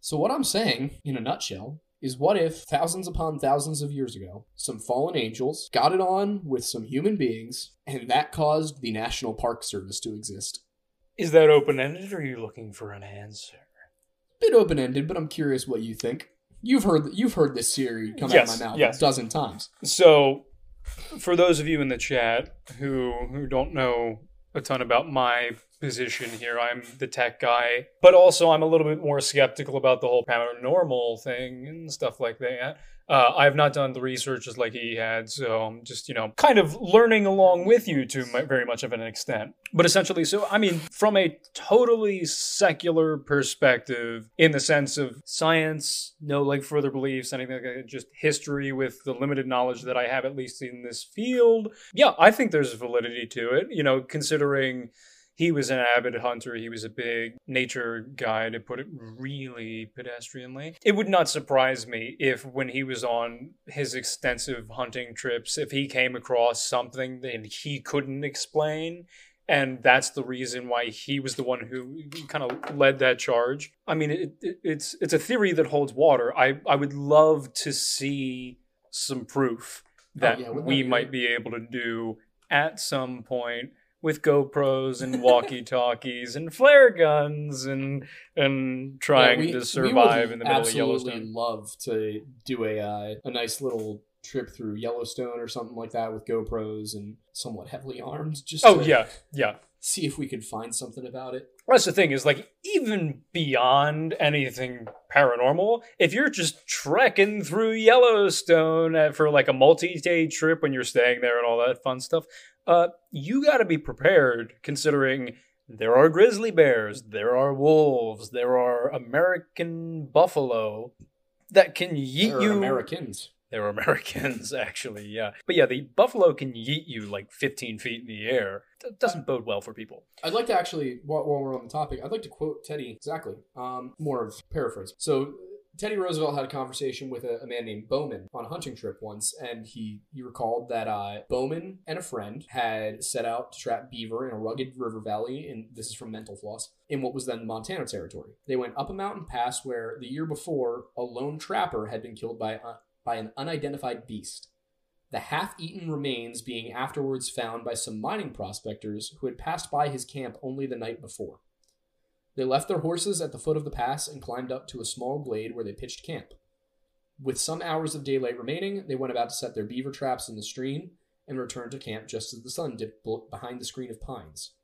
[SPEAKER 1] So, what I'm saying, in a nutshell, is what if thousands upon thousands of years ago, some fallen angels got it on with some human beings, and that caused the National Park Service to exist?
[SPEAKER 2] Is that open ended, or are you looking for an answer?
[SPEAKER 1] Bit open ended, but I'm curious what you think. You've heard you've heard this theory come
[SPEAKER 2] yes,
[SPEAKER 1] out of my mouth
[SPEAKER 2] yes.
[SPEAKER 1] a dozen times.
[SPEAKER 2] So for those of you in the chat who who don't know a ton about my position here, I'm the tech guy, but also I'm a little bit more skeptical about the whole paranormal thing and stuff like that. Uh, I've not done the research just like he had, so I'm just, you know, kind of learning along with you to my, very much of an extent. But essentially, so I mean, from a totally secular perspective, in the sense of science, no like further beliefs, anything like that, just history with the limited knowledge that I have, at least in this field, yeah, I think there's validity to it, you know, considering he was an avid hunter. He was a big nature guy, to put it really pedestrianly. It would not surprise me if, when he was on his extensive hunting trips, if he came across something that he couldn't explain. And that's the reason why he was the one who kind of led that charge. I mean, it, it, it's it's a theory that holds water. I, I would love to see some proof that
[SPEAKER 1] yeah,
[SPEAKER 2] we might be able to do at some point with GoPros and walkie-talkies and flare guns and and trying
[SPEAKER 1] Yeah, we-
[SPEAKER 2] to survive in the middle of
[SPEAKER 1] absolutely
[SPEAKER 2] Yellowstone.
[SPEAKER 1] love to do a uh, a nice little trip through Yellowstone or something like that with GoPros and somewhat heavily armed, just
[SPEAKER 2] Oh yeah, yeah.
[SPEAKER 1] see if we could find something about it.
[SPEAKER 2] That's the thing is like even beyond anything paranormal, if you're just trekking through Yellowstone uh, for like a multi-day trip when you're staying there and all that fun stuff, uh, you got to be prepared considering there are grizzly bears, there are wolves, there are American buffalo that can yeet you.
[SPEAKER 1] Americans.
[SPEAKER 2] They're Americans, actually, yeah. But yeah, the buffalo can yeet you like 15 feet in the air. That doesn't bode well for people.
[SPEAKER 1] I'd like to actually, while, while we're on the topic, I'd like to quote Teddy exactly. Um, more of paraphrase. So Teddy Roosevelt had a conversation with a, a man named Bowman on a hunting trip once, and he he recalled that uh, Bowman and a friend had set out to trap beaver in a rugged river valley, and this is from Mental Floss, in what was then Montana Territory. They went up a mountain pass where the year before a lone trapper had been killed by uh, by an unidentified beast. The half eaten remains being afterwards found by some mining prospectors who had passed by his camp only the night before. They left their horses at the foot of the pass and climbed up to a small glade where they pitched camp. With some hours of daylight remaining, they went about to set their beaver traps in the stream and returned to camp just as the sun dipped behind the screen of pines.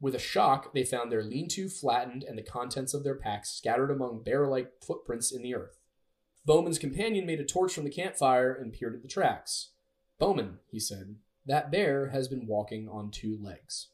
[SPEAKER 1] With a shock, they found their lean to flattened and the contents of their packs scattered among bear like footprints in the earth. Bowman's companion made a torch from the campfire and peered at the tracks. Bowman, he said, that bear has been walking on two legs.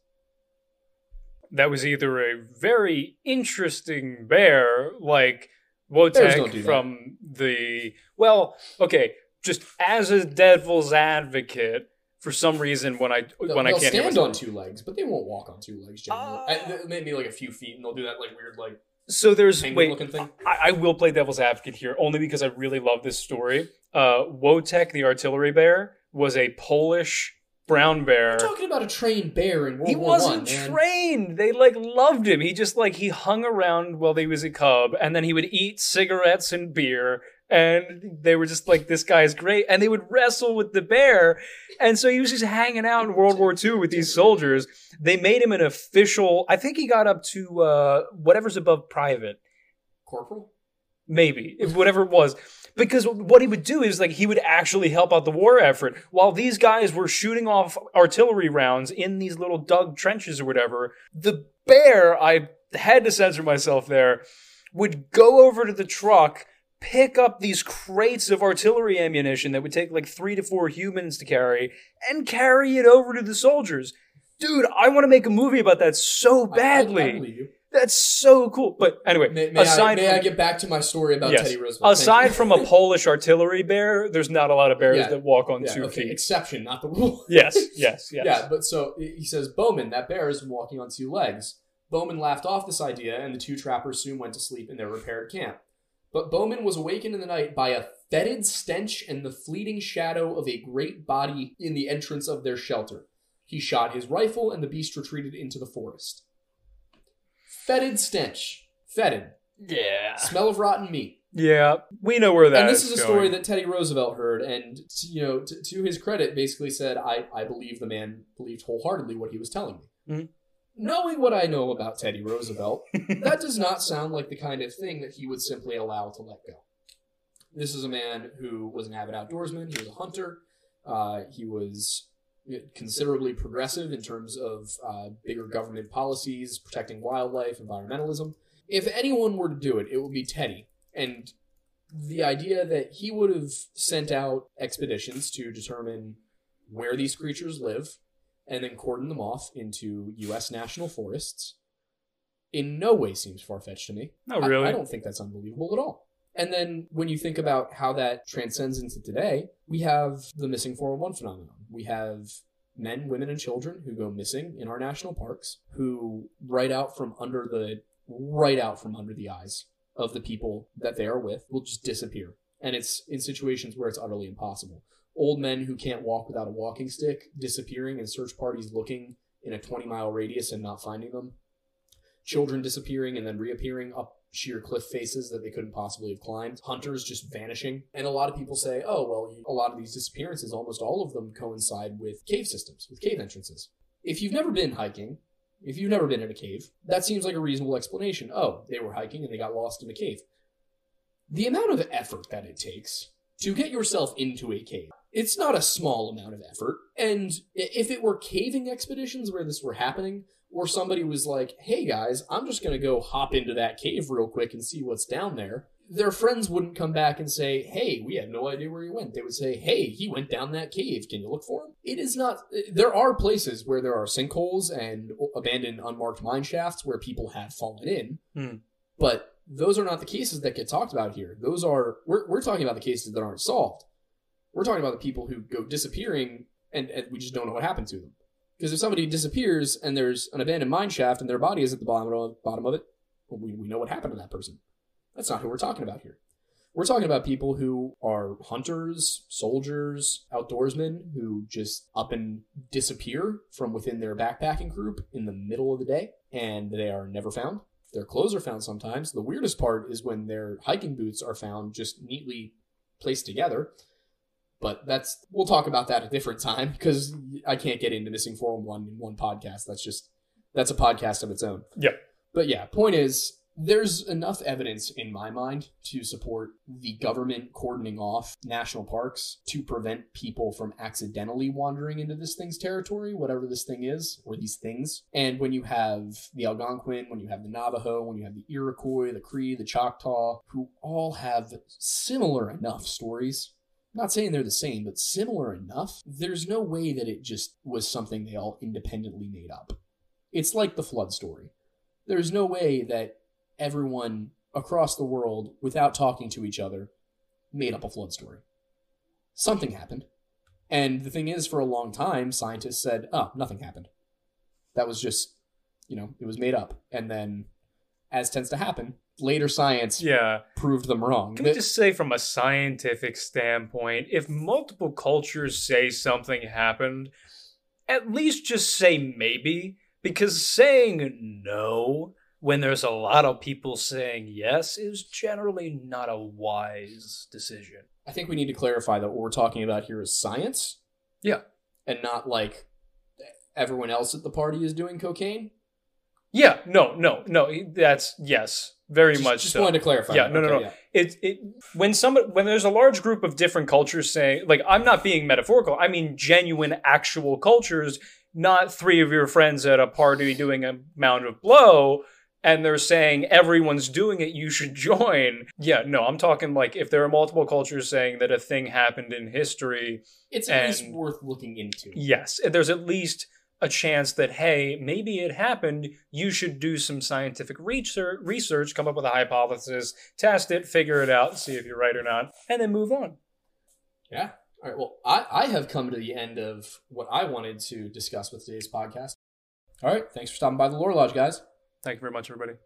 [SPEAKER 2] That was either a very interesting bear, like
[SPEAKER 1] Bears don't
[SPEAKER 2] Wotek
[SPEAKER 1] that.
[SPEAKER 2] from the. Well, okay, just as a devil's advocate, for some reason, when I
[SPEAKER 1] They'll,
[SPEAKER 2] when I can't hear
[SPEAKER 1] stand on two legs, but they won't walk on two legs. Generally,
[SPEAKER 2] Uh,
[SPEAKER 1] I- th- maybe like a few feet, and they'll do that like weird, like
[SPEAKER 2] So there's wait,
[SPEAKER 1] looking thing.
[SPEAKER 2] I, I will play devil's advocate here only because I really love this story. Uh, Wojtek, the artillery bear, was a Polish brown bear.
[SPEAKER 1] We're talking about a trained bear in World
[SPEAKER 2] He
[SPEAKER 1] War
[SPEAKER 2] wasn't
[SPEAKER 1] One,
[SPEAKER 2] trained. They like loved him. He just like he hung around while he was a cub, and then he would eat cigarettes and beer. And they were just like, this guy's great. And they would wrestle with the bear. And so he was just hanging out in World War II with these soldiers. They made him an official, I think he got up to uh, whatever's above private
[SPEAKER 1] Corporal.
[SPEAKER 2] maybe whatever it was because what he would do is like he would actually help out the war effort. While these guys were shooting off artillery rounds in these little dug trenches or whatever the bear i had to censor myself there would go over to the truck pick up these crates of artillery ammunition that would take like three to four humans to carry and carry it over to the soldiers. Dude i want to make a movie about that so
[SPEAKER 1] I- I-
[SPEAKER 2] badly.
[SPEAKER 1] I, you.
[SPEAKER 2] That's so cool but anyway
[SPEAKER 1] May, may,
[SPEAKER 2] aside
[SPEAKER 1] I, may
[SPEAKER 2] from-
[SPEAKER 1] I get back to my story about
[SPEAKER 2] Yes.
[SPEAKER 1] Teddy Roosevelt?
[SPEAKER 2] Aside from a Polish artillery bear, there's not a lot of bears
[SPEAKER 1] Yeah.
[SPEAKER 2] that walk on
[SPEAKER 1] yeah,
[SPEAKER 2] two
[SPEAKER 1] okay,
[SPEAKER 2] feet.
[SPEAKER 1] exception, not the rule.
[SPEAKER 2] Yes, yes, yes.
[SPEAKER 1] Yeah, but so he says Bowman, that bear is walking on two legs. Bowman laughed off this idea, and the two trappers soon went to sleep in their repaired camp. But Bowman was awakened in the night by a fetid stench and the fleeting shadow of a great body in the entrance of their shelter. He shot his rifle, and the beast retreated into the forest. Fetid stench. Fetid.
[SPEAKER 2] Yeah.
[SPEAKER 1] Smell of rotten meat.
[SPEAKER 2] Yeah. We know where that
[SPEAKER 1] and this is a
[SPEAKER 2] going.
[SPEAKER 1] story that Teddy Roosevelt heard, and t- you know, t- to his credit, basically said, "I I believe the man believed wholeheartedly what he was telling me."
[SPEAKER 2] Mhm.
[SPEAKER 1] Knowing what I know about Teddy Roosevelt, that does not sound like the kind of thing that he would simply allow to let go. This is a man who was an avid outdoorsman. He was a hunter. Uh, he was considerably progressive in terms of uh, bigger government policies, protecting wildlife, environmentalism. If anyone were to do it, it would be Teddy. And the idea that he would have sent out expeditions to determine where these creatures live and then cordon them off into U.S. national forests in no way seems far fetched to me.
[SPEAKER 2] Not
[SPEAKER 1] I-
[SPEAKER 2] really.
[SPEAKER 1] I, don't think that's unbelievable at all. And then when you think about how that transcends into today, we have the missing 411 phenomenon. We have men, women, and children who go missing in our national parks, who right out from under the right out from under the eyes of the people that they are with will just disappear. And it's in situations where it's utterly impossible. Old men who can't walk without a walking stick disappearing and search parties looking in a 20 mile radius and not finding them. Children disappearing and then reappearing up sheer cliff faces that they couldn't possibly have climbed. Hunters just vanishing. And a lot of people say, oh, well, a lot of these disappearances, almost all of them coincide with cave systems, with cave entrances. If you've never been hiking, if you've never been in a cave, that seems like a reasonable explanation. Oh, they were hiking and they got lost in a cave. The amount of effort that it takes to get yourself into a cave, it's not a small amount of effort. And if it were caving expeditions where this were happening, or somebody was like, hey guys, I'm just going to go hop into that cave real quick and see what's down there, their friends wouldn't come back and say, "Hey, we have no idea where he went." They would say, "Hey, he went down that cave. Can you look for him?" It is not. There are places where there are sinkholes and abandoned, unmarked mine shafts where people have fallen in,
[SPEAKER 2] Hmm.
[SPEAKER 1] but those are not the cases that get talked about here. Those are we're we're talking about the cases that aren't solved. We're talking about the people who go disappearing and, and we just don't know what happened to them. Because if somebody disappears and there's an abandoned mine shaft and their body is at the bottom of, bottom of it, well, we, we know what happened to that person. That's not who we're talking about here. We're talking about people who are hunters, soldiers, outdoorsmen who just up and disappear from within their backpacking group in the middle of the day and they are never found. Their clothes are found sometimes. The weirdest part is when their hiking boots are found just neatly placed together. But that's we'll talk about that a different time because I can't get into missing 411 in one podcast. That's just that's a podcast of its own.
[SPEAKER 2] Yep.
[SPEAKER 1] But yeah, point is there's enough evidence in my mind to support the government cordoning off national parks to prevent people from accidentally wandering into this thing's territory, whatever this thing is, or these things. And when you have the Algonquin, when you have the Navajo, when you have the Iroquois, the Cree, the Choctaw, who all have similar enough stories. Not saying they're the same, but similar enough. There's no way that it just was something they all independently made up. It's like the flood story. There's no way that everyone across the world, without talking to each other, made up a flood story. Something happened. And the thing is, for a long time, scientists said, oh, nothing happened. That was just, you know, it was made up. And then, as tends to happen, later science
[SPEAKER 2] Yeah.
[SPEAKER 1] proved them wrong.
[SPEAKER 2] Can we just say, from a scientific standpoint, if multiple cultures say something happened, at least just say maybe, because saying no when there's a lot of people saying yes is generally not a wise decision.
[SPEAKER 1] I think we need to clarify that what we're talking about here is science.
[SPEAKER 2] Yeah.
[SPEAKER 1] And not like everyone else at the party is doing cocaine.
[SPEAKER 2] Yeah, no, no, no. That's yes, very
[SPEAKER 1] just,
[SPEAKER 2] much
[SPEAKER 1] just
[SPEAKER 2] so.
[SPEAKER 1] wanted to clarify.
[SPEAKER 2] Yeah,
[SPEAKER 1] that.
[SPEAKER 2] no, no,
[SPEAKER 1] Okay,
[SPEAKER 2] no.
[SPEAKER 1] yeah.
[SPEAKER 2] it it when somebody when there's a large group of different cultures saying like I'm not being metaphorical, I mean genuine actual cultures, not three of your friends at a party doing a mound of blow and they're saying everyone's doing it, you should join. Yeah, no, I'm talking like if there are multiple cultures saying that a thing happened in history,
[SPEAKER 1] It's at least worth looking into.
[SPEAKER 2] yes, there's at least a chance that hey, maybe it happened. You should do some scientific research, research, come up with a hypothesis, test it, figure it out, see if you're right or not, and then move on.
[SPEAKER 1] Yeah. All right. Well, I, I have come to the end of what I wanted to discuss with today's podcast. All right. Thanks for stopping by the Lore Lodge, guys.
[SPEAKER 2] Thank you very much, everybody.